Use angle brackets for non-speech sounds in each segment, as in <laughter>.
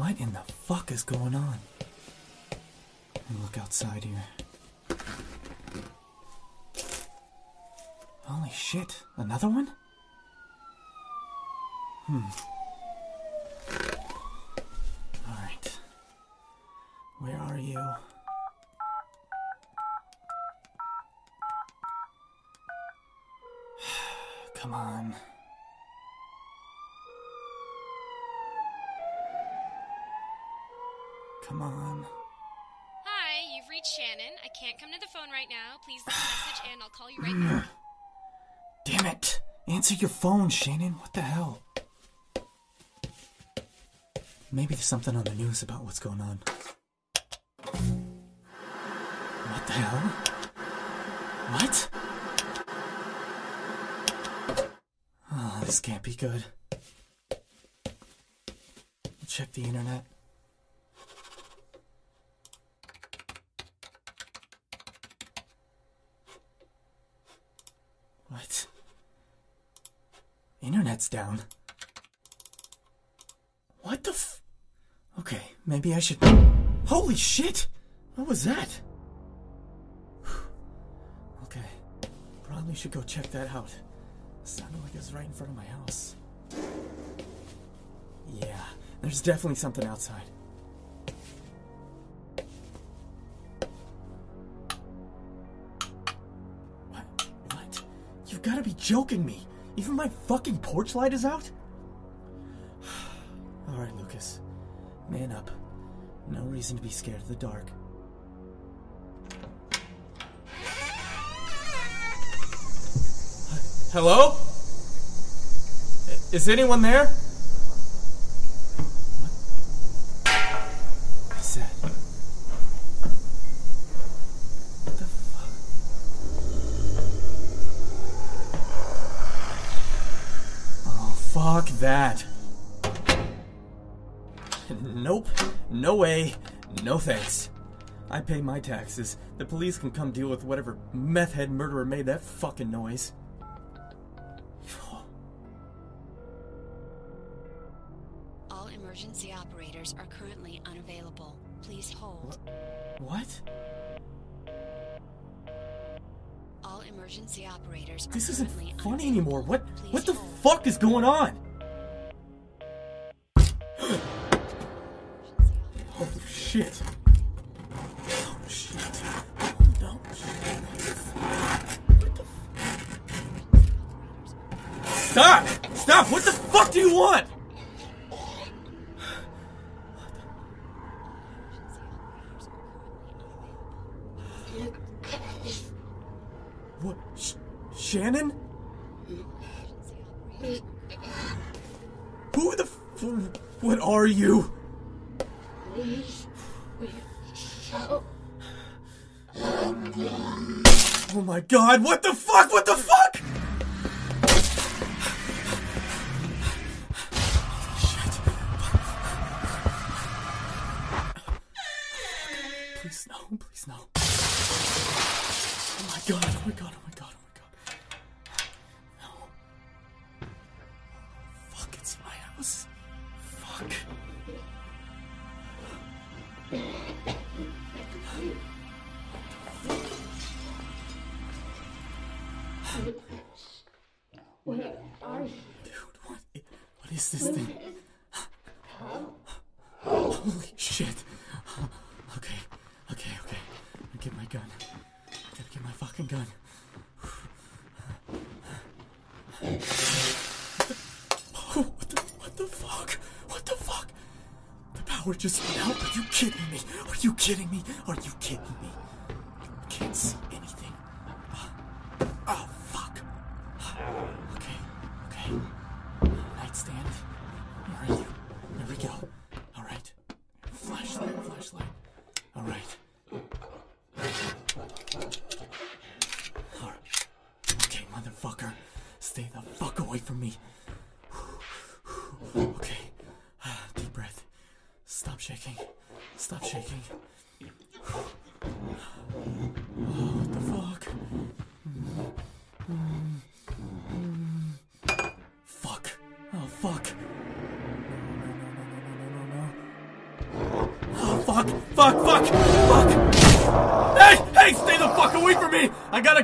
what in the fuck is going on? Let me look outside here. Holy shit, another one? Hmm. Alright. Where are you? <sighs> Come on. Come on. Hi, you've reached Shannon. I can't come to the phone right now. Please leave a message and I'll call you right back. <clears throat> Damn it! Answer your phone, Shannon. What the hell? Maybe there's something on the news about what's going on. What the hell? What? Oh, this can't be good. Check the internet. What? Down. What the f? Okay, maybe I should. Holy shit! What was that? <sighs> okay, probably should go check that out. Sounded like it was right in front of my house. Yeah, there's definitely something outside. What? What? You've got to be joking me. Even my fucking porch light is out? <sighs> Alright, Lucas. Man up. No reason to be scared of the dark. Hello? Is anyone there? Pay my taxes. The police can come deal with whatever meth head murderer made that fucking noise. <sighs> All emergency operators are currently unavailable. Please hold. What? All emergency operators This isn't funny anymore. What Please what the hold. fuck is going on? Want? Power just out. Are you kidding me? Are you kidding me? Are you kidding me?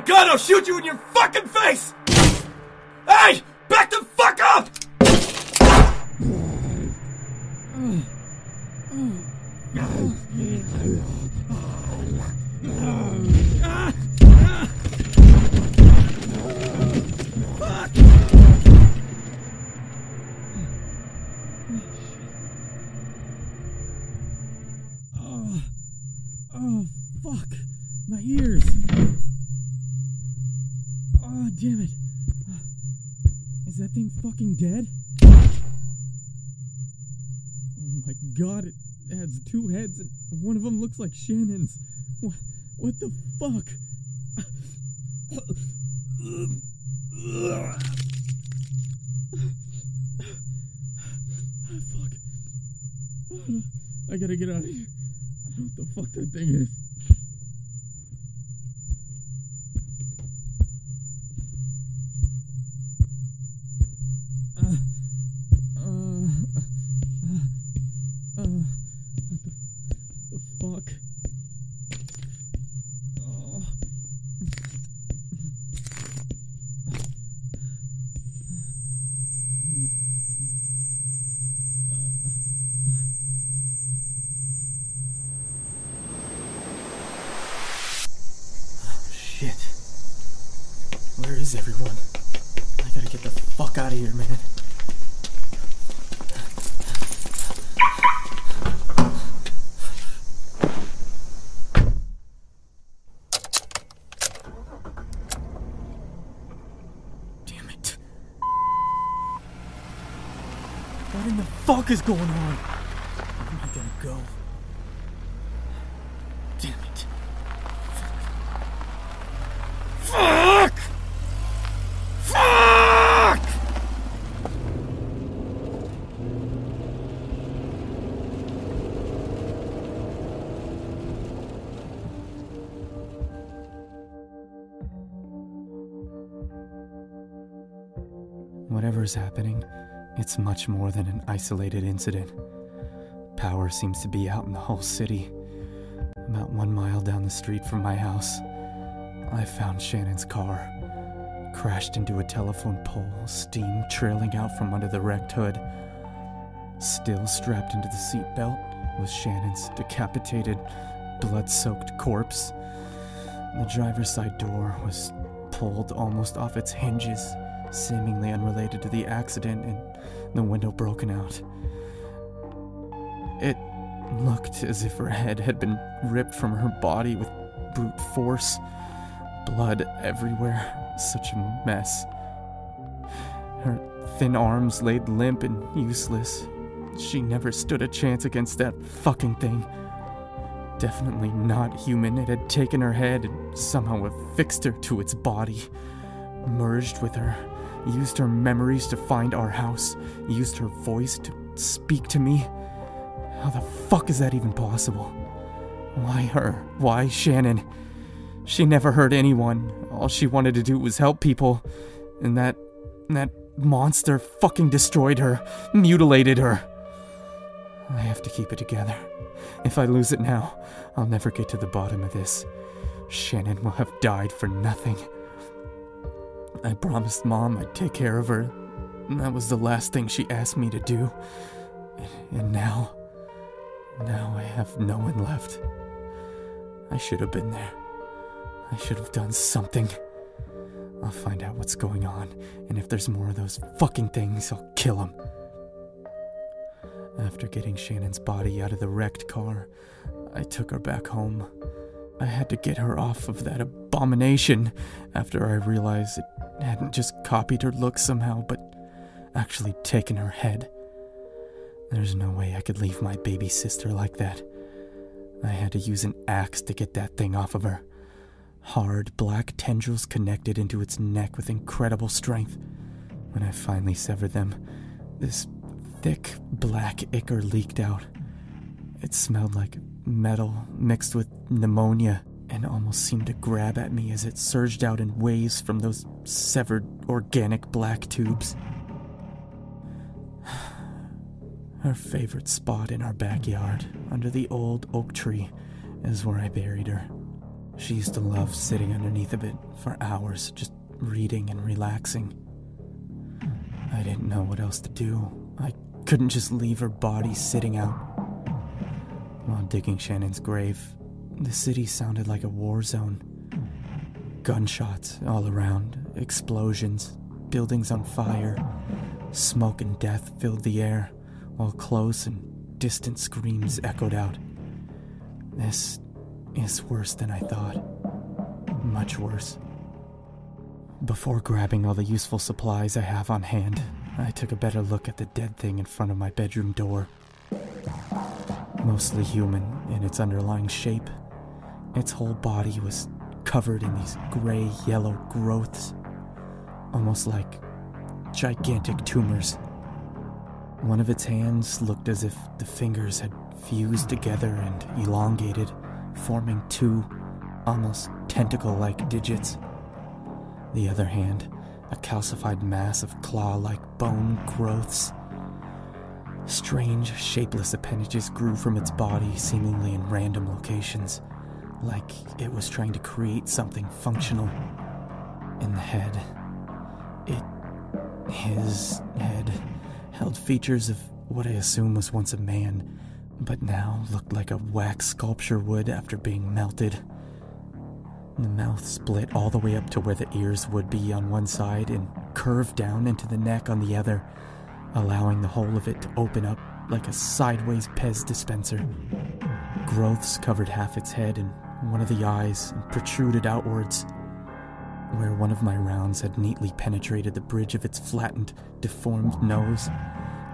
Gun. I'll shoot you in your fucking face. Like Shannon's. What, what the fuck? fuck. I gotta get out of here. I don't know what the fuck that thing is. Uh, uh, uh, uh, what the, the fuck? Oh. Shit. Where is everyone? I gotta get the fuck out of here, man. Damn it. What in the fuck is going on? Where am I gonna go? Damn it. Fuck! Fuck! Whatever is happening, it's much more than an isolated incident. Power seems to be out in the whole city. About one mile down the street from my house, I found Shannon's car. Crashed into a telephone pole, steam trailing out from under the wrecked hood. Still strapped into the seatbelt was Shannon's decapitated, blood soaked corpse. The driver's side door was pulled almost off its hinges, seemingly unrelated to the accident, and the window broken out. It looked as if her head had been ripped from her body with brute force. Blood everywhere. Such a mess. Her thin arms laid limp and useless. She never stood a chance against that fucking thing. Definitely not human. It had taken her head and somehow affixed her to its body. Merged with her. Used her memories to find our house. Used her voice to speak to me. How the fuck is that even possible? Why her? Why Shannon? She never hurt anyone. All she wanted to do was help people. And that. that monster fucking destroyed her, mutilated her. I have to keep it together. If I lose it now, I'll never get to the bottom of this. Shannon will have died for nothing. I promised Mom I'd take care of her. That was the last thing she asked me to do. And now. Now I have no one left. I should have been there. I should have done something. I'll find out what's going on, and if there's more of those fucking things, I'll kill them. After getting Shannon's body out of the wrecked car, I took her back home. I had to get her off of that abomination after I realized it hadn't just copied her look somehow, but actually taken her head. There's no way I could leave my baby sister like that. I had to use an axe to get that thing off of her. Hard, black tendrils connected into its neck with incredible strength. When I finally severed them, this thick, black ichor leaked out. It smelled like metal mixed with ammonia and almost seemed to grab at me as it surged out in waves from those severed organic black tubes. <sighs> Her favorite spot in our backyard, under the old oak tree, is where I buried her. She used to love sitting underneath of it for hours, just reading and relaxing. I didn't know what else to do. I couldn't just leave her body sitting out. While digging Shannon's grave, the city sounded like a war zone. Gunshots all around, explosions, buildings on fire, smoke and death filled the air, while close and distant screams echoed out. This is worse than I thought. Much worse. Before grabbing all the useful supplies I have on hand, I took a better look at the dead thing in front of my bedroom door. Mostly human in its underlying shape, its whole body was covered in these gray yellow growths, almost like gigantic tumors. One of its hands looked as if the fingers had fused together and elongated, forming two almost tentacle like digits. The other hand, a calcified mass of claw like bone growths. Strange, shapeless appendages grew from its body, seemingly in random locations, like it was trying to create something functional. In the head, it. his head held features of what I assume was once a man, but now looked like a wax sculpture would after being melted. The mouth split all the way up to where the ears would be on one side and curved down into the neck on the other, allowing the whole of it to open up like a sideways Pez dispenser. Growths covered half its head and one of the eyes and protruded outwards. Where one of my rounds had neatly penetrated the bridge of its flattened, deformed nose,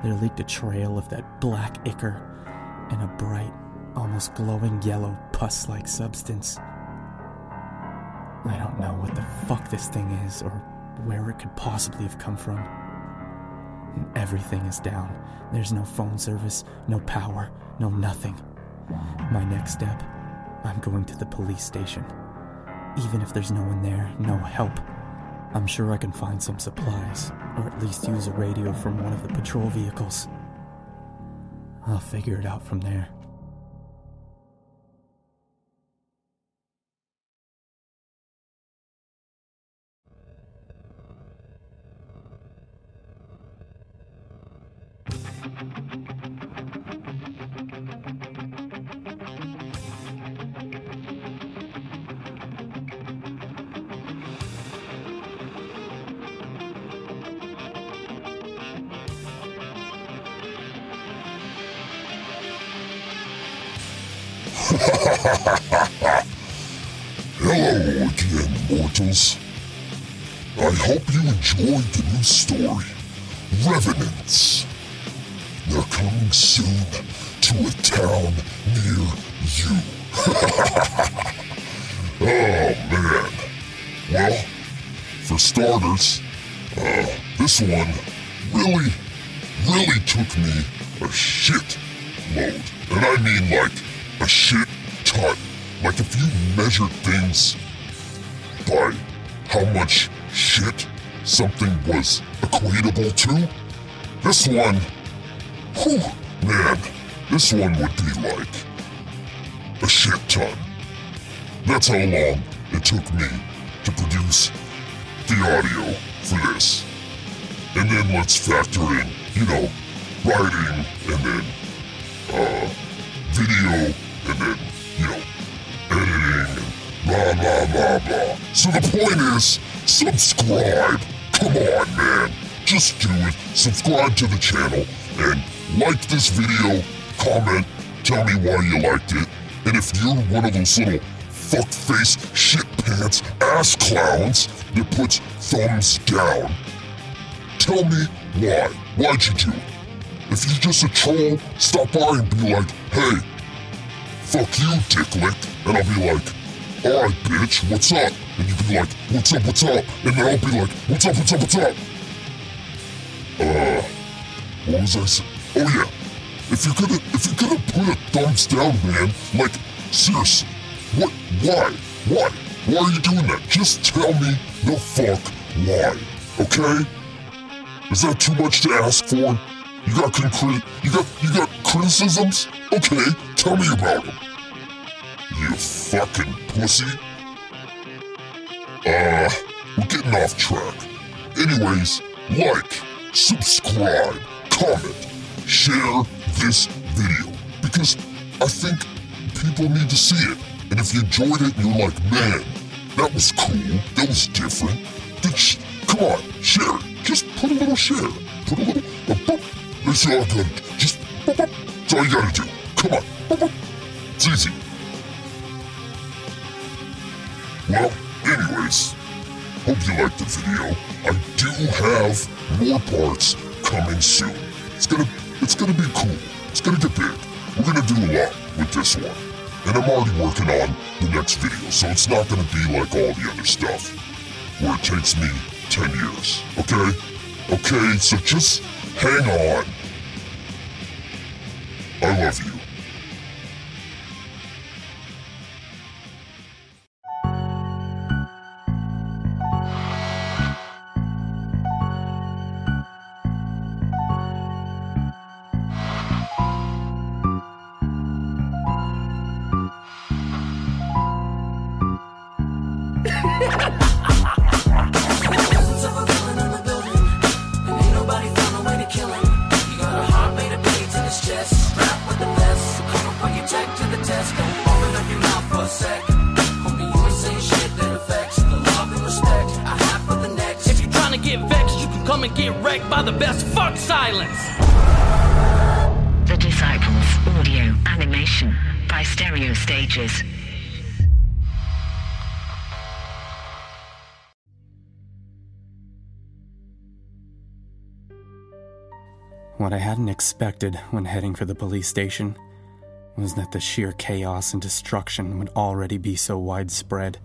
there leaked a trail of that black ichor and a bright, almost glowing yellow pus like substance. I don't know what the fuck this thing is or where it could possibly have come from. Everything is down. There's no phone service, no power, no nothing. My next step, I'm going to the police station. Even if there's no one there, no help, I'm sure I can find some supplies, or at least use a radio from one of the patrol vehicles. I'll figure it out from there. Hello again, mortals. I hope you enjoyed the new story, Revenants. They're coming soon to a town near you. <laughs> oh man. Well, for starters, uh, this one really, really took me a shit load. And I mean like a shit ton. Like if you measure things by how much shit something was equatable to, this one, whew, man, this one would be like a shit ton. That's how long it took me to produce the audio for this. And then let's factor in, you know, writing and then uh, video blah, blah, blah, blah. So the point is, subscribe. Come on, man. Just do it. Subscribe to the channel and like this video, comment, tell me why you liked it, and if you're one of those little fuckface, shit pants, ass clowns that puts thumbs down, tell me why. Why'd you do it? If you're just a troll, stop by and be like, hey, fuck you, dicklick. And I'll be like, alright, bitch, what's up? And you'd be like, what's up, what's up? And then I'll be like, what's up, what's up, what's up? Uh, what was I saying? Oh yeah, if you're gonna, if you're gonna put a thumbs down, man, like, seriously, what, why, why? Why are you doing that? Just tell me the fuck why, okay? Is that too much to ask for? You got concrete, you got, you got criticisms? Okay, tell me about them. You fucking pussy. Uh, we're getting off track. Anyways, like, subscribe, comment, share this video. Because I think people need to see it. And if you enjoyed it and you're like, man, that was cool, that was different, then come on, share it. Just put a little share. Put a little, a boop. That's all I gotta do. Just, boop, boop. That's all you gotta do. Come on. Boop, boop. It's easy. Well, anyways, hope you liked the video. I do have more parts coming soon. It's gonna it's gonna be cool. It's gonna get big. We're gonna do a lot with this one. And I'm already working on the next video, so it's not gonna be like all the other stuff. Where it takes me 10 years. Okay? Okay, so just hang on. I love you. Expected when heading for the police station was that the sheer chaos and destruction would already be so widespread.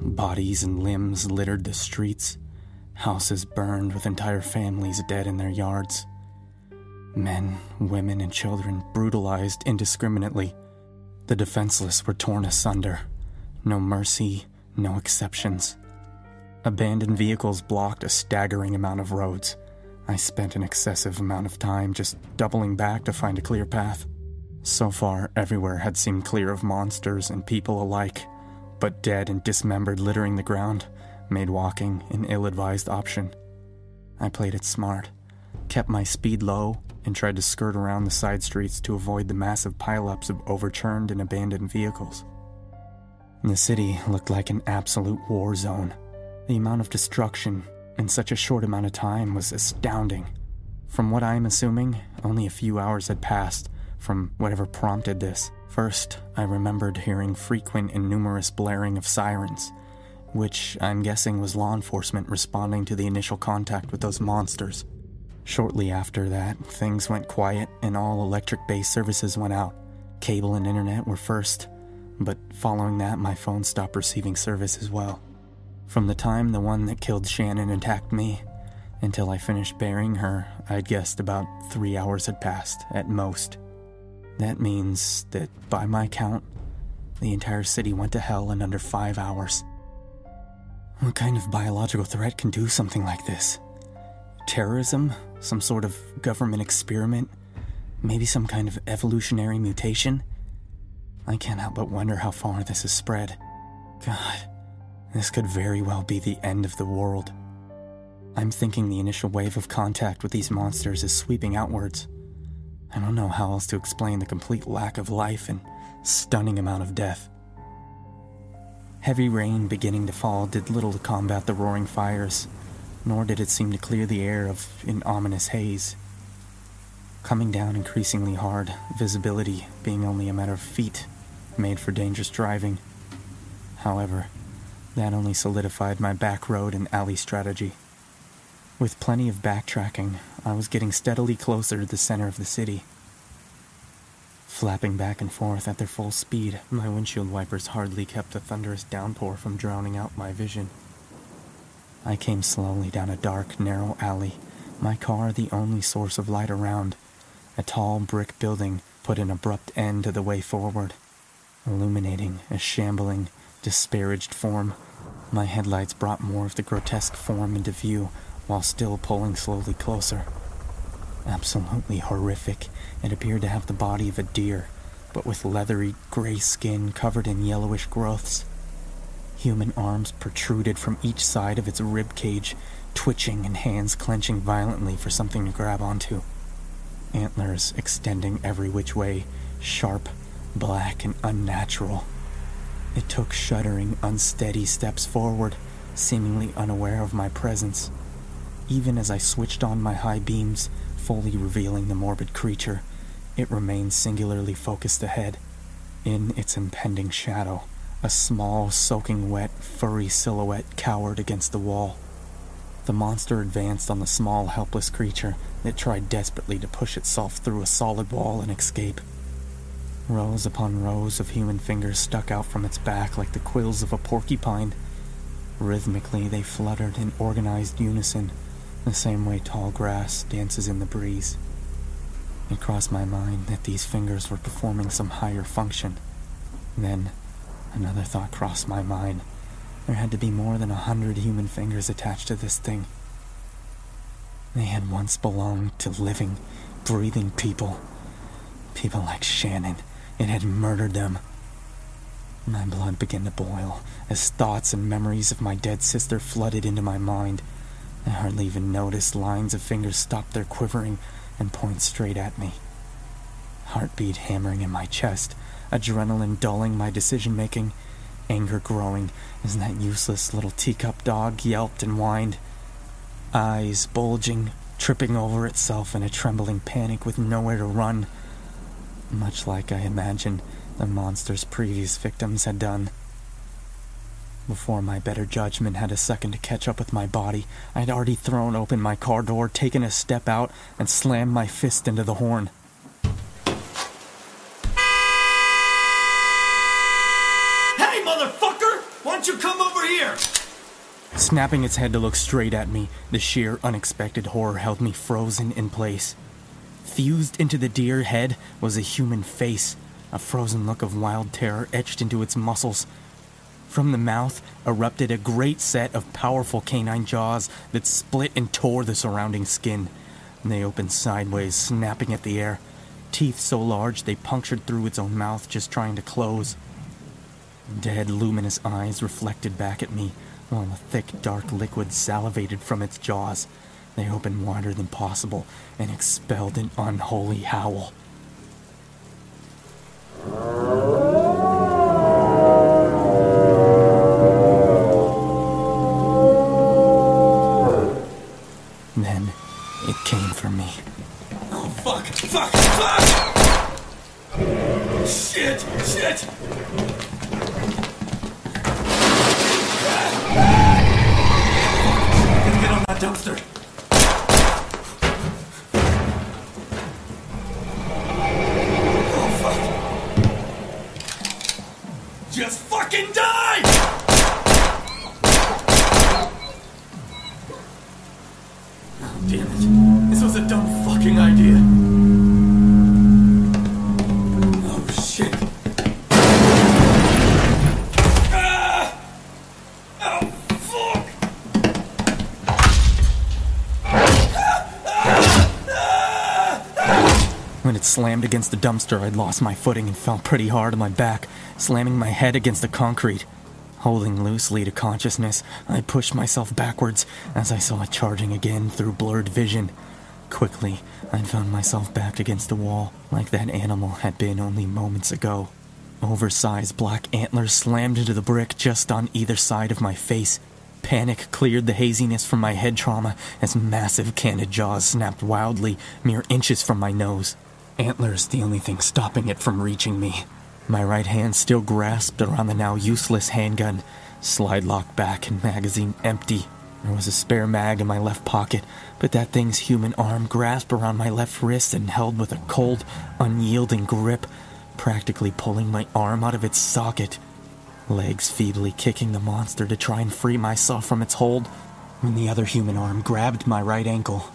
Bodies and limbs littered the streets, houses burned with entire families dead in their yards. Men, women, and children brutalized indiscriminately. The defenseless were torn asunder. No mercy, no exceptions. Abandoned vehicles blocked a staggering amount of roads. I spent an excessive amount of time just doubling back to find a clear path. So far, everywhere had seemed clear of monsters and people alike, but dead and dismembered littering the ground made walking an ill advised option. I played it smart, kept my speed low, and tried to skirt around the side streets to avoid the massive pileups of overturned and abandoned vehicles. The city looked like an absolute war zone. The amount of destruction in such a short amount of time was astounding. From what I'm assuming, only a few hours had passed from whatever prompted this. First, I remembered hearing frequent and numerous blaring of sirens, which I'm guessing was law enforcement responding to the initial contact with those monsters. Shortly after that, things went quiet and all electric based services went out. Cable and internet were first, but following that, my phone stopped receiving service as well. From the time the one that killed Shannon attacked me until I finished burying her, I'd guessed about three hours had passed, at most. That means that, by my count, the entire city went to hell in under five hours. What kind of biological threat can do something like this? Terrorism? Some sort of government experiment? Maybe some kind of evolutionary mutation? I can't help but wonder how far this has spread. God, this could very well be the end of the world. I'm thinking the initial wave of contact with these monsters is sweeping outwards. I don't know how else to explain the complete lack of life and stunning amount of death. Heavy rain beginning to fall did little to combat the roaring fires, nor did it seem to clear the air of an ominous haze. coming down increasingly hard, visibility being only a matter of feet, made for dangerous driving. However, that only solidified my back road and alley strategy. With plenty of backtracking, I was getting steadily closer to the center of the city. Flapping back and forth at their full speed, my windshield wipers hardly kept the thunderous downpour from drowning out my vision. I came slowly down a dark, narrow alley, my car the only source of light around. A tall brick building put an abrupt end to the way forward, illuminating a shambling, disparaged form. My headlights brought more of the grotesque form into view while still pulling slowly closer. Absolutely horrific, it appeared to have the body of a deer, but with leathery gray skin covered in yellowish growths. Human arms protruded from each side of its rib cage, twitching and hands clenching violently for something to grab onto. Antlers extending every which way, sharp, black, and unnatural. It took shuddering, unsteady steps forward, seemingly unaware of my presence. Even as I switched on my high beams, fully revealing the morbid creature, it remained singularly focused ahead. In its impending shadow, a small, soaking wet, furry silhouette cowered against the wall. The monster advanced on the small, helpless creature that tried desperately to push itself through a solid wall and escape. Rows upon rows of human fingers stuck out from its back like the quills of a porcupine. Rhythmically, they fluttered in organized unison, the same way tall grass dances in the breeze. It crossed my mind that these fingers were performing some higher function. Then, another thought crossed my mind. There had to be more than a hundred human fingers attached to this thing. They had once belonged to living, breathing people. People like Shannon. It had murdered them. My blood began to boil as thoughts and memories of my dead sister flooded into my mind. I hardly even noticed lines of fingers stop their quivering and point straight at me. Heartbeat hammering in my chest, adrenaline dulling my decision making, anger growing as that useless little teacup dog yelped and whined. Eyes bulging, tripping over itself in a trembling panic with nowhere to run. Much like I imagined the monster's previous victims had done. Before my better judgment had a second to catch up with my body, I had already thrown open my car door, taken a step out, and slammed my fist into the horn. Hey, motherfucker! Why don't you come over here? Snapping its head to look straight at me, the sheer unexpected horror held me frozen in place. Fused into the deer head was a human face, a frozen look of wild terror etched into its muscles. From the mouth erupted a great set of powerful canine jaws that split and tore the surrounding skin. They opened sideways, snapping at the air, teeth so large they punctured through its own mouth just trying to close. Dead, luminous eyes reflected back at me, while a thick, dark liquid salivated from its jaws. They opened wider than possible and expelled an unholy howl. Then it came for me. Oh, fuck! Fuck! Fuck! Shit! Shit! Slammed against the dumpster, I'd lost my footing and fell pretty hard on my back, slamming my head against the concrete. Holding loosely to consciousness, I pushed myself backwards as I saw it charging again through blurred vision. Quickly, I found myself backed against the wall, like that animal had been only moments ago. Oversized black antlers slammed into the brick just on either side of my face. Panic cleared the haziness from my head trauma as massive canid jaws snapped wildly, mere inches from my nose. Antlers the only thing stopping it from reaching me. My right hand still grasped around the now useless handgun, slide lock back and magazine empty. There was a spare mag in my left pocket, but that thing's human arm grasped around my left wrist and held with a cold, unyielding grip, practically pulling my arm out of its socket. Legs feebly kicking the monster to try and free myself from its hold, when the other human arm grabbed my right ankle.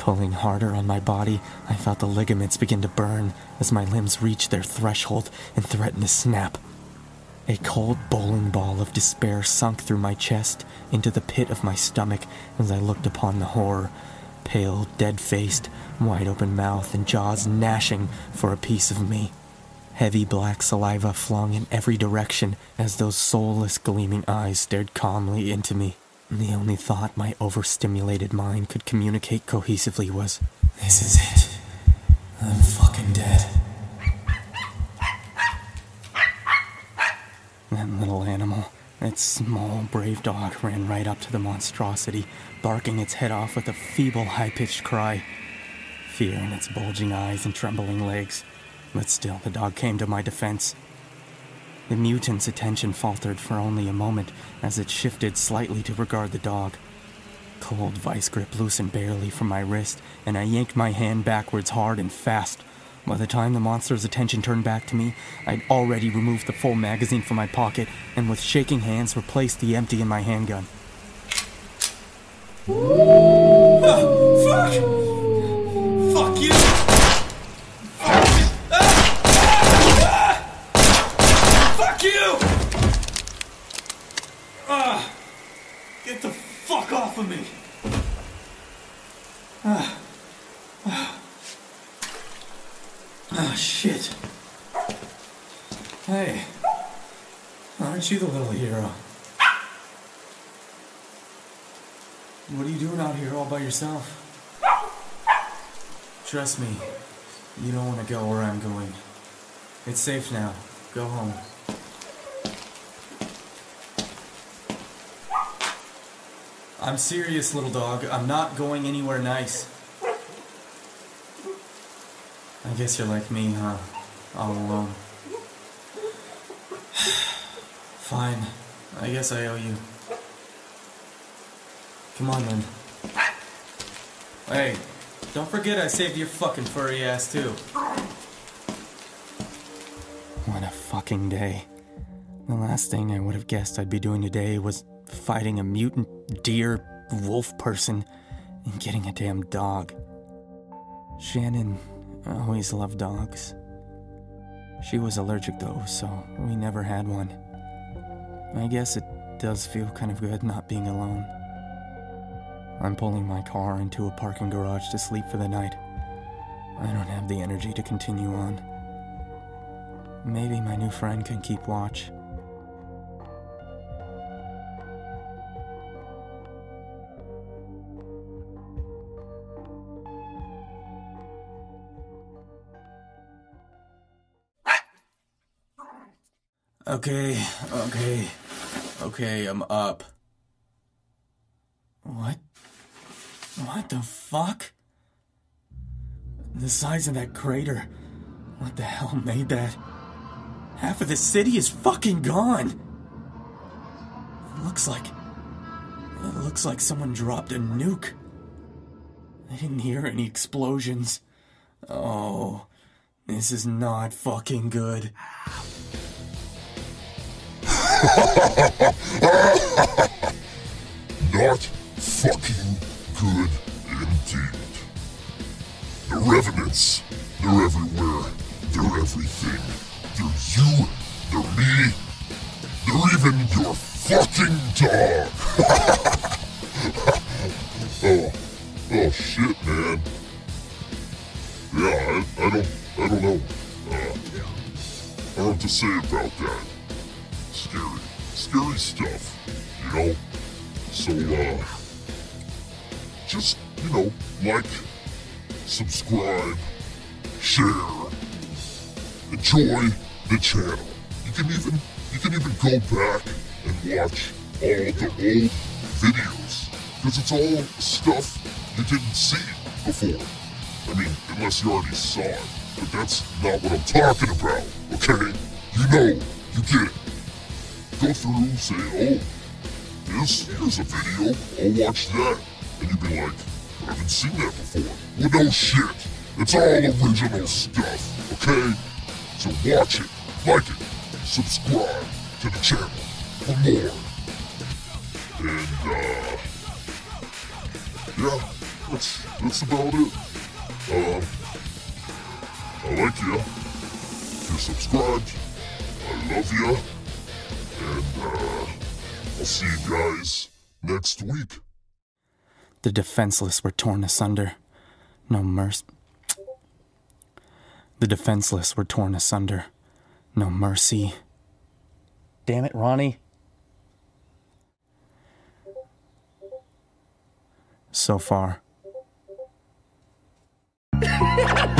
Pulling harder on my body, I felt the ligaments begin to burn as my limbs reached their threshold and threatened to snap. A cold bowling ball of despair sunk through my chest into the pit of my stomach as I looked upon the horror. Pale, dead faced, wide open mouth and jaws gnashing for a piece of me. Heavy black saliva flung in every direction as those soulless, gleaming eyes stared calmly into me. The only thought my overstimulated mind could communicate cohesively was This is it. I'm fucking dead. That little animal, that small, brave dog, ran right up to the monstrosity, barking its head off with a feeble, high pitched cry. Fear in its bulging eyes and trembling legs. But still, the dog came to my defense. The mutant's attention faltered for only a moment as it shifted slightly to regard the dog. Cold vice grip loosened barely from my wrist, and I yanked my hand backwards hard and fast. By the time the monster's attention turned back to me, I'd already removed the full magazine from my pocket and with shaking hands replaced the empty in my handgun. Ah, fuck! Fuck you! Of me! Ah, ah. Ah, shit. Hey, aren't you the little hero? What are you doing out here all by yourself? Trust me, you don't want to go where I'm going. It's safe now. Go home. I'm serious, little dog. I'm not going anywhere nice. I guess you're like me, huh? All alone. <sighs> Fine. I guess I owe you. Come on then. Hey, don't forget I saved your fucking furry ass too. What a fucking day. The last thing I would have guessed I'd be doing today was fighting a mutant deer wolf person and getting a damn dog. Shannon always loved dogs. She was allergic though, so we never had one. I guess it does feel kind of good not being alone. I'm pulling my car into a parking garage to sleep for the night. I don't have the energy to continue on. Maybe my new friend can keep watch. Okay, okay, okay, I'm up. What? What the fuck? The size of that crater. What the hell made that? Half of the city is fucking gone. It looks like. It looks like someone dropped a nuke. I didn't hear any explosions. Oh, this is not fucking good. <laughs> Not fucking good indeed. The Revenants, they're everywhere. They're everything. They're you, they're me, they're even your fucking dog. <laughs> oh, oh shit, man. Yeah, I, I don't, I don't know. Uh, I don't what to say about that. Scary, scary stuff, you know? So, uh, just, you know, like, subscribe, share, enjoy the channel. You can even, you can even go back and watch all the old videos. Because it's all stuff you didn't see before. I mean, unless you already saw it. But that's not what I'm talking about, okay? You know, you get it. Go through, say, oh, this is a video, I'll watch that. And you'd be like, I haven't seen that before. Well, no shit. It's all original stuff, okay? So watch it, like it, subscribe to the channel for more. And, uh, yeah, that's, that's about it. Uh, I like you. You're subscribed. I love you. And, uh, I'll see you guys next week. The defenseless were torn asunder. No mercy. The defenseless were torn asunder. No mercy. Damn it, Ronnie. So far. <laughs>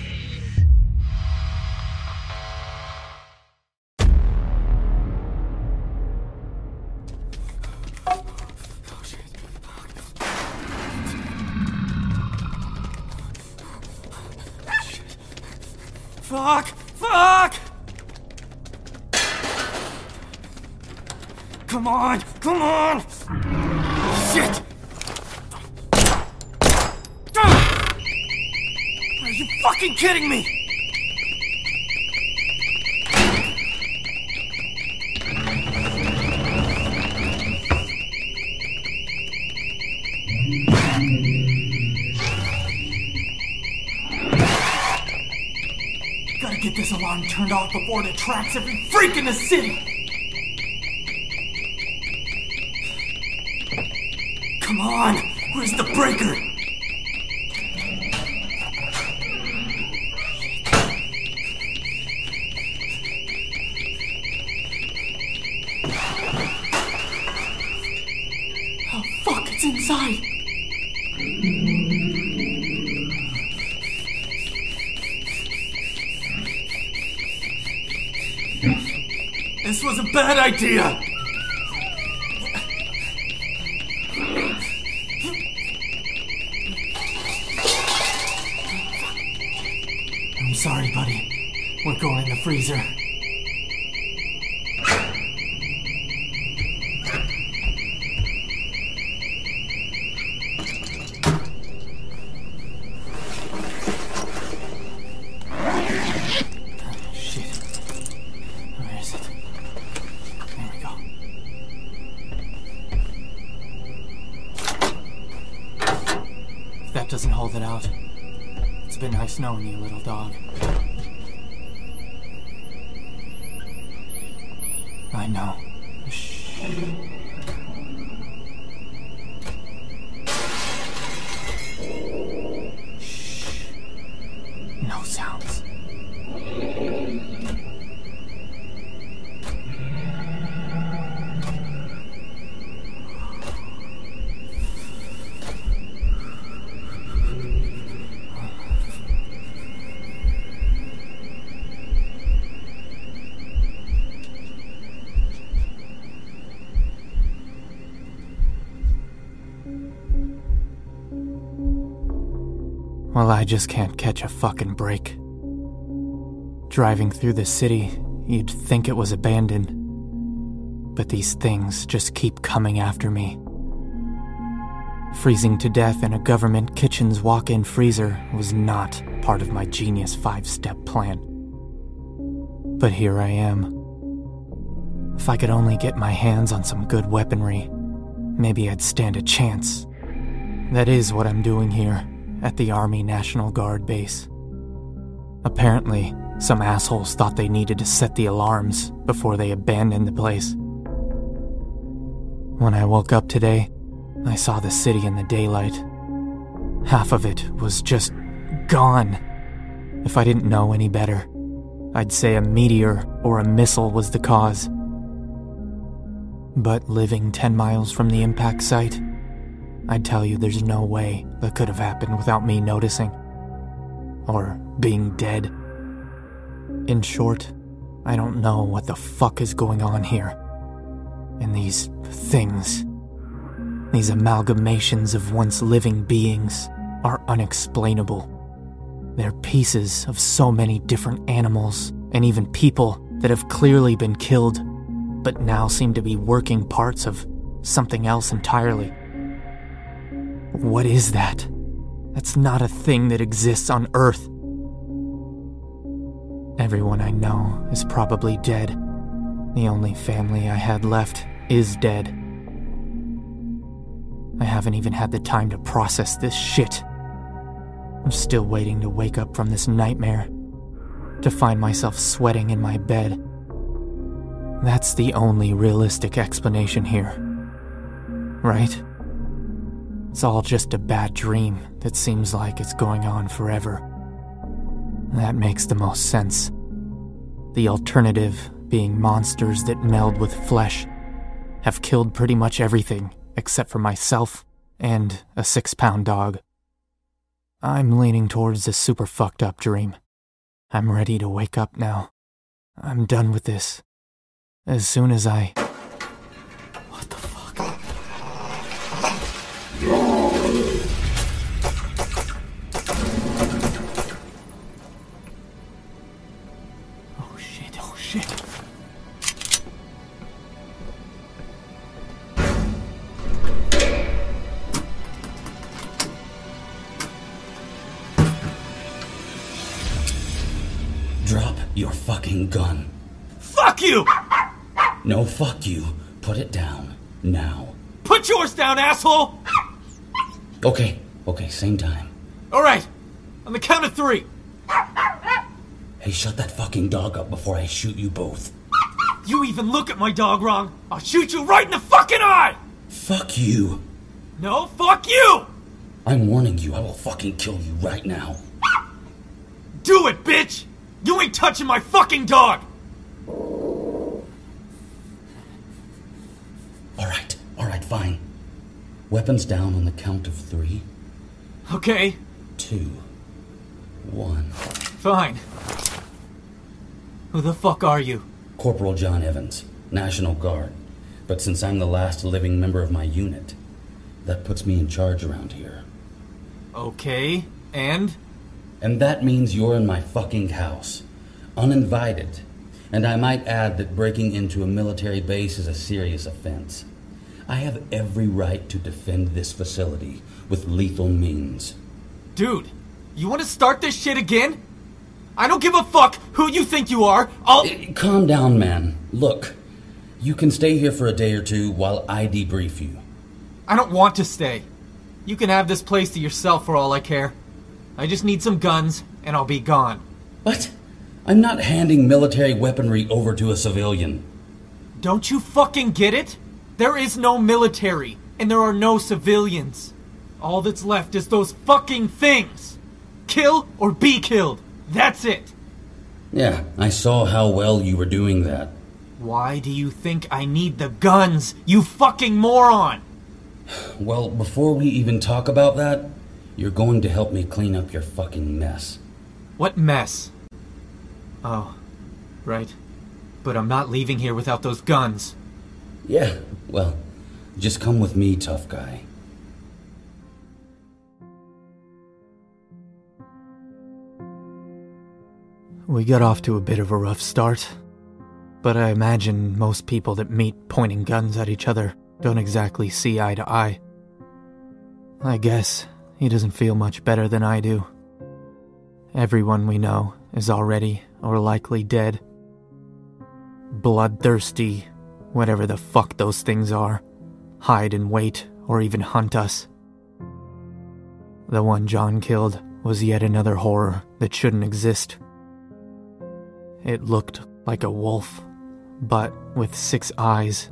Fuck! Fuck! Come on! Come on! Shit! Ah! Are you fucking kidding me? Gotta get this alarm turned off before it attracts every freak in the city! Come on! Where's the breaker? Oh fuck, it's inside! This was a bad idea! I just can't catch a fucking break. Driving through the city, you'd think it was abandoned. But these things just keep coming after me. Freezing to death in a government kitchen's walk in freezer was not part of my genius five step plan. But here I am. If I could only get my hands on some good weaponry, maybe I'd stand a chance. That is what I'm doing here at the Army National Guard base. Apparently, some assholes thought they needed to set the alarms before they abandoned the place. When I woke up today, I saw the city in the daylight. half of it was just gone. If I didn't know any better, I'd say a meteor or a missile was the cause. But living 10 miles from the impact site, I'd tell you there's no way that could have happened without me noticing. Or being dead. In short, I don't know what the fuck is going on here. And these things, these amalgamations of once living beings, are unexplainable. They're pieces of so many different animals and even people that have clearly been killed, but now seem to be working parts of something else entirely. What is that? That's not a thing that exists on Earth. Everyone I know is probably dead. The only family I had left is dead. I haven't even had the time to process this shit. I'm still waiting to wake up from this nightmare, to find myself sweating in my bed. That's the only realistic explanation here. Right? It's all just a bad dream that seems like it's going on forever. That makes the most sense. The alternative being monsters that meld with flesh have killed pretty much everything except for myself and a six pound dog. I'm leaning towards a super fucked up dream. I'm ready to wake up now. I'm done with this. As soon as I. gun. Fuck you! No, fuck you. Put it down. Now. Put yours down, asshole! Okay, okay, same time. Alright, on the count of three. Hey, shut that fucking dog up before I shoot you both. You even look at my dog wrong, I'll shoot you right in the fucking eye! Fuck you. No, fuck you! I'm warning you, I will fucking kill you right now. Do it, bitch! You ain't touching my fucking dog! Alright, alright, fine. Weapons down on the count of three, Okay, two, one. fine. Who the fuck are you? Corporal John Evans, National Guard. But since I'm the last living member of my unit, that puts me in charge around here. Okay, and? And that means you're in my fucking house, uninvited. And I might add that breaking into a military base is a serious offense. I have every right to defend this facility with lethal means. Dude, you wanna start this shit again? I don't give a fuck who you think you are. I'll. Eh, calm down, man. Look, you can stay here for a day or two while I debrief you. I don't want to stay. You can have this place to yourself for all I care. I just need some guns, and I'll be gone. What? I'm not handing military weaponry over to a civilian. Don't you fucking get it? There is no military, and there are no civilians. All that's left is those fucking things. Kill or be killed. That's it. Yeah, I saw how well you were doing that. Why do you think I need the guns, you fucking moron? Well, before we even talk about that, you're going to help me clean up your fucking mess. What mess? Oh, right. But I'm not leaving here without those guns. Yeah, well, just come with me, tough guy. We got off to a bit of a rough start, but I imagine most people that meet pointing guns at each other don't exactly see eye to eye. I guess he doesn't feel much better than I do. Everyone we know is already or likely dead. Bloodthirsty, whatever the fuck those things are, hide and wait or even hunt us. The one John killed was yet another horror that shouldn't exist. It looked like a wolf, but with six eyes,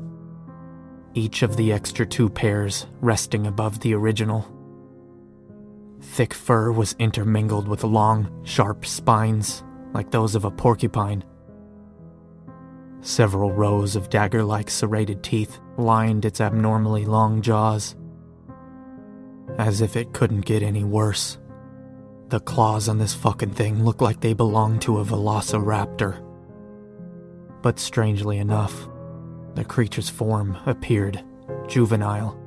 each of the extra two pairs resting above the original. Thick fur was intermingled with long, sharp spines, like those of a porcupine. Several rows of dagger like serrated teeth lined its abnormally long jaws. As if it couldn't get any worse. The claws on this fucking thing looked like they belonged to a velociraptor. But strangely enough, the creature's form appeared juvenile.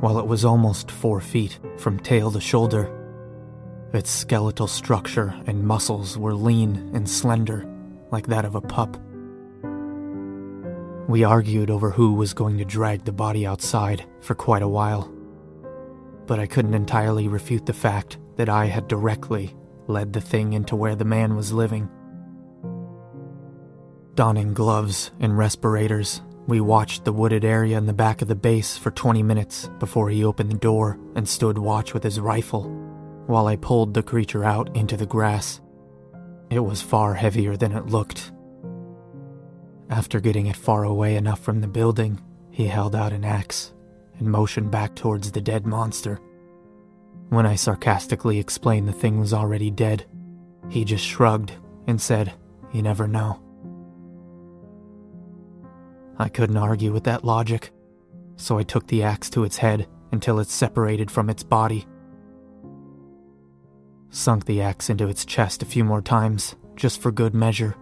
While it was almost four feet from tail to shoulder, its skeletal structure and muscles were lean and slender, like that of a pup. We argued over who was going to drag the body outside for quite a while, but I couldn't entirely refute the fact that I had directly led the thing into where the man was living. Donning gloves and respirators, we watched the wooded area in the back of the base for 20 minutes before he opened the door and stood watch with his rifle while I pulled the creature out into the grass. It was far heavier than it looked. After getting it far away enough from the building, he held out an axe and motioned back towards the dead monster. When I sarcastically explained the thing was already dead, he just shrugged and said, You never know. I couldn't argue with that logic, so I took the axe to its head until it separated from its body. Sunk the axe into its chest a few more times, just for good measure.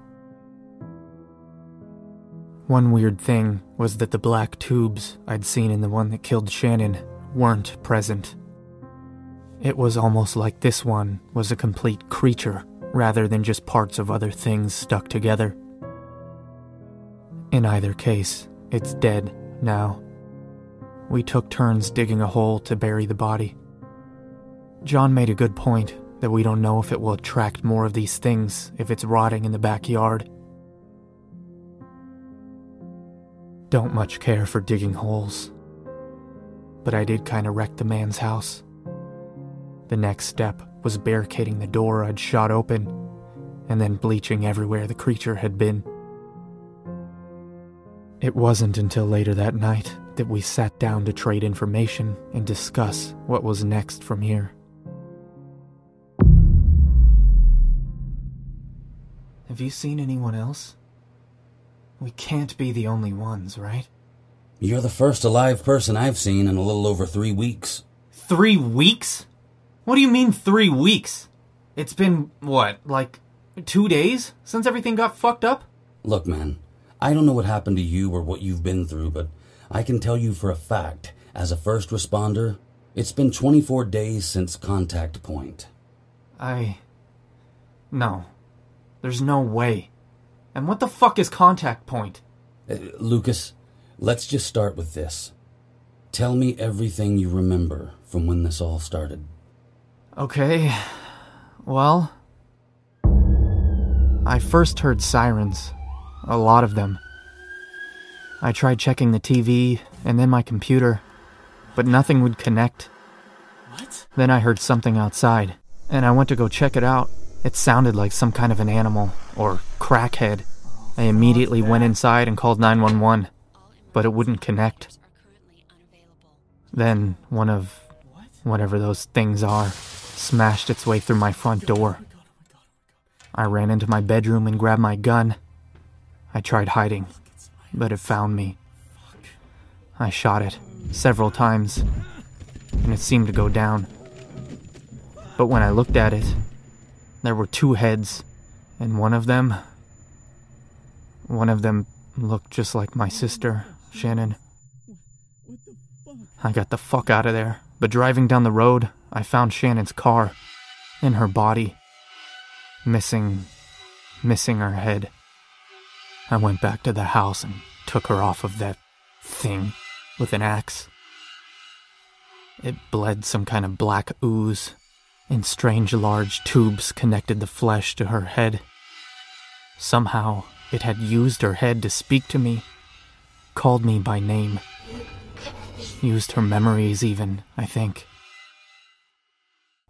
One weird thing was that the black tubes I'd seen in the one that killed Shannon weren't present. It was almost like this one was a complete creature rather than just parts of other things stuck together. In either case, it's dead now. We took turns digging a hole to bury the body. John made a good point that we don't know if it will attract more of these things if it's rotting in the backyard. Don't much care for digging holes. But I did kinda wreck the man's house. The next step was barricading the door I'd shot open, and then bleaching everywhere the creature had been. It wasn't until later that night that we sat down to trade information and discuss what was next from here. Have you seen anyone else? We can't be the only ones, right? You're the first alive person I've seen in a little over three weeks. Three weeks? What do you mean three weeks? It's been, what, like two days since everything got fucked up? Look, man, I don't know what happened to you or what you've been through, but I can tell you for a fact, as a first responder, it's been 24 days since contact point. I. No. There's no way. And what the fuck is contact point? Uh, Lucas, let's just start with this. Tell me everything you remember from when this all started. Okay. Well. I first heard sirens. A lot of them. I tried checking the TV and then my computer, but nothing would connect. What? Then I heard something outside, and I went to go check it out. It sounded like some kind of an animal, or crackhead. I immediately went inside and called 911, but it wouldn't connect. Then one of whatever those things are smashed its way through my front door. I ran into my bedroom and grabbed my gun. I tried hiding, but it found me. I shot it several times, and it seemed to go down. But when I looked at it, there were two heads, and one of them. One of them looked just like my sister, Shannon. I got the fuck out of there, but driving down the road, I found Shannon's car and her body. Missing. missing her head. I went back to the house and took her off of that thing with an axe. It bled some kind of black ooze, and strange large tubes connected the flesh to her head. Somehow, it had used her head to speak to me, called me by name. Used her memories, even, I think.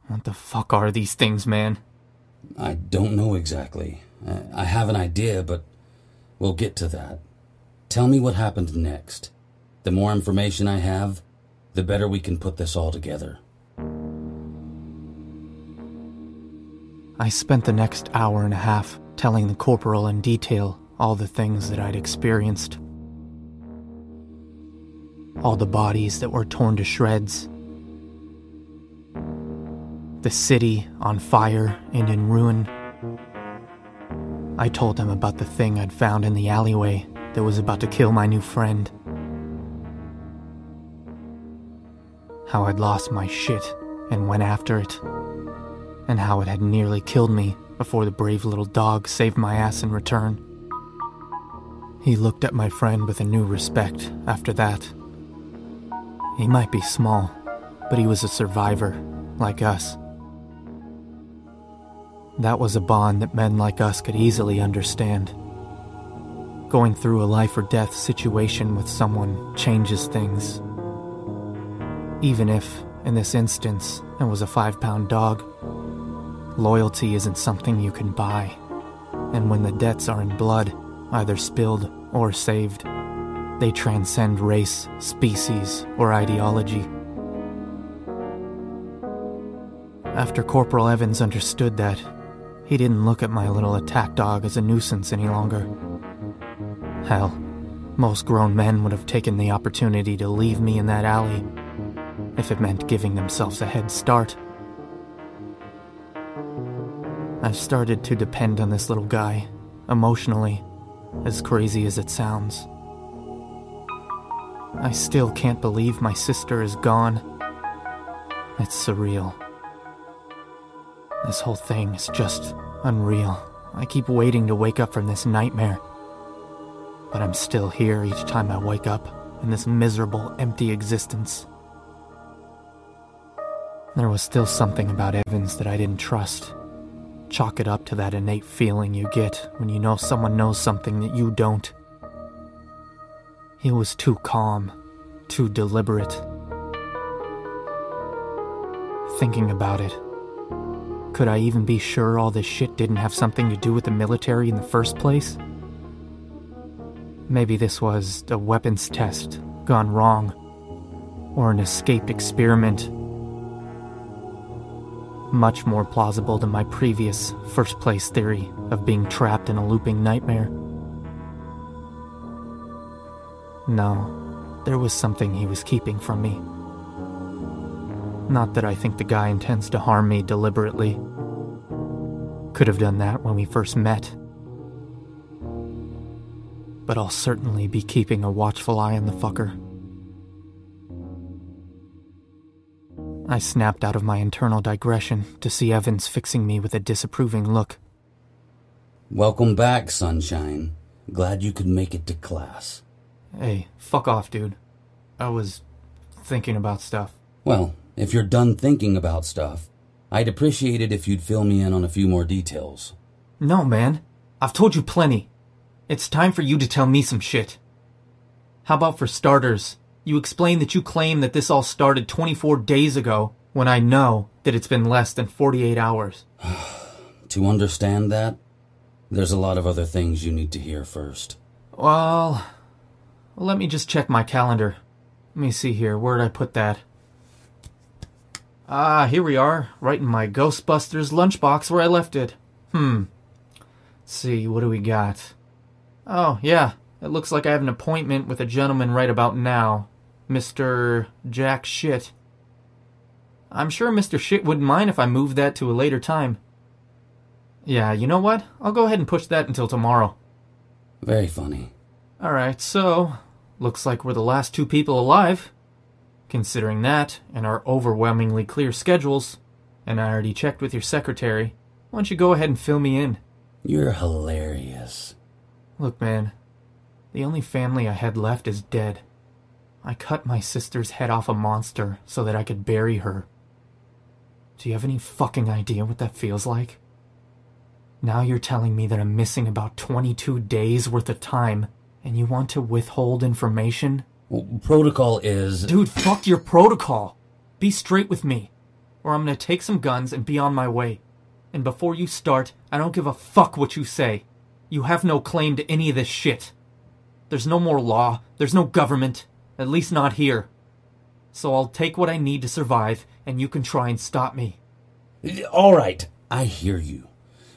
What the fuck are these things, man? I don't know exactly. I have an idea, but we'll get to that. Tell me what happened next. The more information I have, the better we can put this all together. I spent the next hour and a half telling the corporal in detail all the things that I'd experienced. All the bodies that were torn to shreds. The city on fire and in ruin. I told him about the thing I'd found in the alleyway that was about to kill my new friend. How I'd lost my shit and went after it. And how it had nearly killed me before the brave little dog saved my ass in return. He looked at my friend with a new respect after that. He might be small, but he was a survivor, like us. That was a bond that men like us could easily understand. Going through a life or death situation with someone changes things. Even if, in this instance, it was a five pound dog, loyalty isn't something you can buy. And when the debts are in blood, either spilled or saved, they transcend race, species, or ideology. After Corporal Evans understood that, he didn't look at my little attack dog as a nuisance any longer. Hell, most grown men would have taken the opportunity to leave me in that alley if it meant giving themselves a head start. I've started to depend on this little guy, emotionally, as crazy as it sounds. I still can't believe my sister is gone. It's surreal. This whole thing is just unreal. I keep waiting to wake up from this nightmare. But I'm still here each time I wake up in this miserable, empty existence. There was still something about Evans that I didn't trust. Chalk it up to that innate feeling you get when you know someone knows something that you don't. He was too calm, too deliberate. Thinking about it, could I even be sure all this shit didn't have something to do with the military in the first place? Maybe this was a weapons test gone wrong, or an escape experiment. Much more plausible than my previous first place theory of being trapped in a looping nightmare. No, there was something he was keeping from me. Not that I think the guy intends to harm me deliberately. Could have done that when we first met. But I'll certainly be keeping a watchful eye on the fucker. I snapped out of my internal digression to see Evans fixing me with a disapproving look. Welcome back, Sunshine. Glad you could make it to class. Hey, fuck off, dude. I was thinking about stuff. Well, if you're done thinking about stuff, I'd appreciate it if you'd fill me in on a few more details. No, man. I've told you plenty. It's time for you to tell me some shit. How about for starters, you explain that you claim that this all started 24 days ago when I know that it's been less than 48 hours. <sighs> To understand that, there's a lot of other things you need to hear first. Well, let me just check my calendar. Let me see here. Where'd I put that? Ah, here we are, right in my Ghostbusters lunchbox where I left it. Hmm. Let's see, what do we got? Oh, yeah, it looks like I have an appointment with a gentleman right about now. Mr. Jack Shit. I'm sure Mr. Shit wouldn't mind if I moved that to a later time. Yeah, you know what? I'll go ahead and push that until tomorrow. Very funny. Alright, so, looks like we're the last two people alive. Considering that, and our overwhelmingly clear schedules, and I already checked with your secretary, why don't you go ahead and fill me in? You're hilarious. Look, man, the only family I had left is dead. I cut my sister's head off a monster so that I could bury her. Do you have any fucking idea what that feels like? Now you're telling me that I'm missing about 22 days worth of time, and you want to withhold information? Protocol is. Dude, fuck your protocol. Be straight with me, or I'm gonna take some guns and be on my way. And before you start, I don't give a fuck what you say. You have no claim to any of this shit. There's no more law, there's no government, at least not here. So I'll take what I need to survive, and you can try and stop me. All right, I hear you.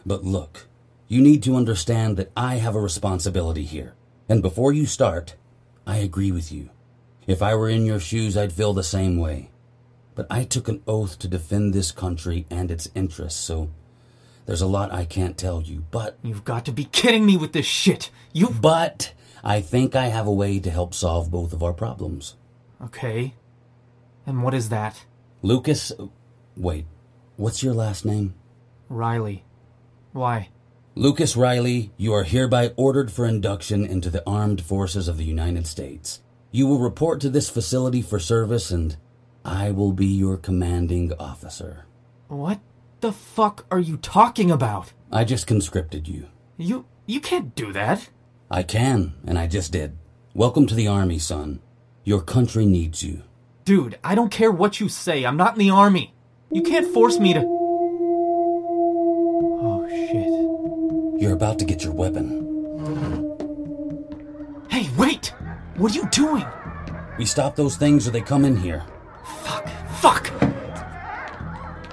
But look, you need to understand that I have a responsibility here. And before you start, I agree with you. If I were in your shoes, I'd feel the same way. But I took an oath to defend this country and its interests, so there's a lot I can't tell you, but. You've got to be kidding me with this shit! You. But I think I have a way to help solve both of our problems. Okay. And what is that? Lucas. Wait, what's your last name? Riley. Why? Lucas Riley, you are hereby ordered for induction into the armed forces of the United States. You will report to this facility for service, and I will be your commanding officer. What the fuck are you talking about? I just conscripted you. You. you can't do that. I can, and I just did. Welcome to the Army, son. Your country needs you. Dude, I don't care what you say. I'm not in the army. You can't force me to. Oh, shit. You're about to get your weapon. Hey, wait! What are you doing? We stop those things or they come in here. Fuck. Fuck!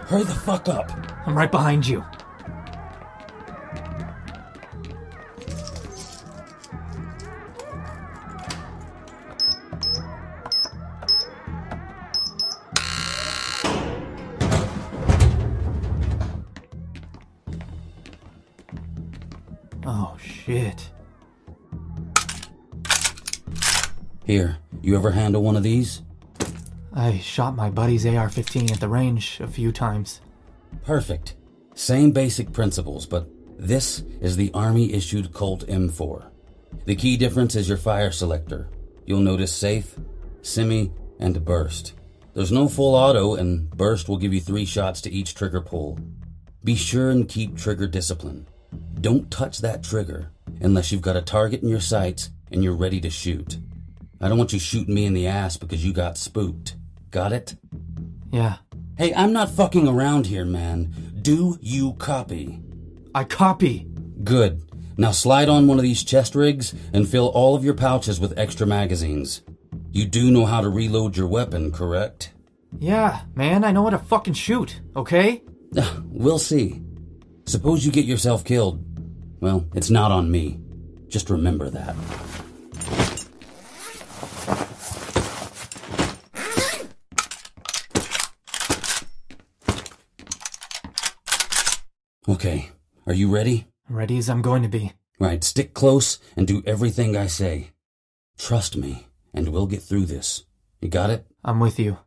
Hurry the fuck up. I'm right behind you. Oh, shit. Here, you ever handle one of these? I shot my buddy's AR 15 at the range a few times. Perfect. Same basic principles, but this is the Army issued Colt M4. The key difference is your fire selector. You'll notice safe, semi, and burst. There's no full auto, and burst will give you three shots to each trigger pull. Be sure and keep trigger discipline. Don't touch that trigger unless you've got a target in your sights and you're ready to shoot. I don't want you shooting me in the ass because you got spooked. Got it? Yeah. Hey, I'm not fucking around here, man. Do you copy? I copy. Good. Now slide on one of these chest rigs and fill all of your pouches with extra magazines. You do know how to reload your weapon, correct? Yeah, man, I know how to fucking shoot, okay? <sighs> We'll see. Suppose you get yourself killed. Well, it's not on me. Just remember that. Okay, are you ready? Ready as I'm going to be. Right, stick close and do everything I say. Trust me, and we'll get through this. You got it? I'm with you.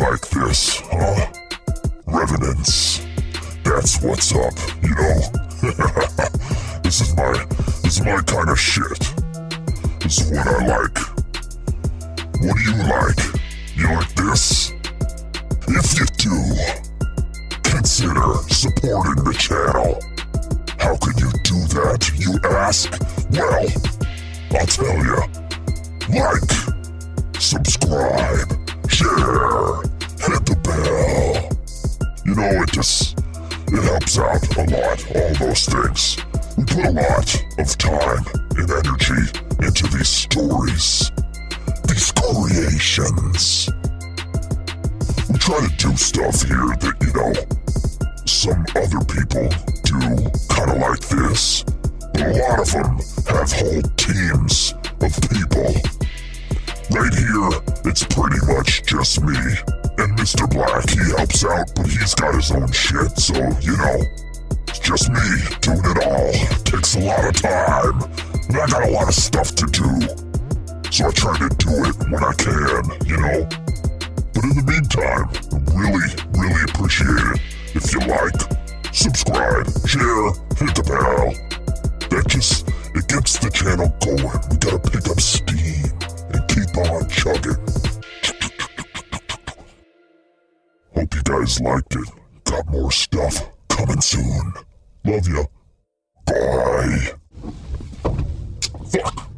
Like this, huh? Revenants. That's what's up, you know? <laughs> this is my this is my kind of shit. This is what I like. What do you like? You like this? If you do, consider supporting the channel. How can you do that, you ask? Well, I'll tell you. Like, subscribe, share, bell. You know, it just, it helps out a lot, all those things. We put a lot of time and energy into these stories, these creations. We try to do stuff here that, you know, some other people do kind of like this. But a lot of them have whole teams of people. Right here, it's pretty much just me. And Mr. Black, he helps out, but he's got his own shit, so, you know, it's just me doing it all. Takes a lot of time. And I got a lot of stuff to do. So I try to do it when I can, you know? But in the meantime, I really, really appreciate it if you like, subscribe, share, hit the bell. That just, it gets the channel going. We gotta pick up steam and keep on chugging. Hope you guys liked it. Got more stuff coming soon. Love ya. Bye. Fuck.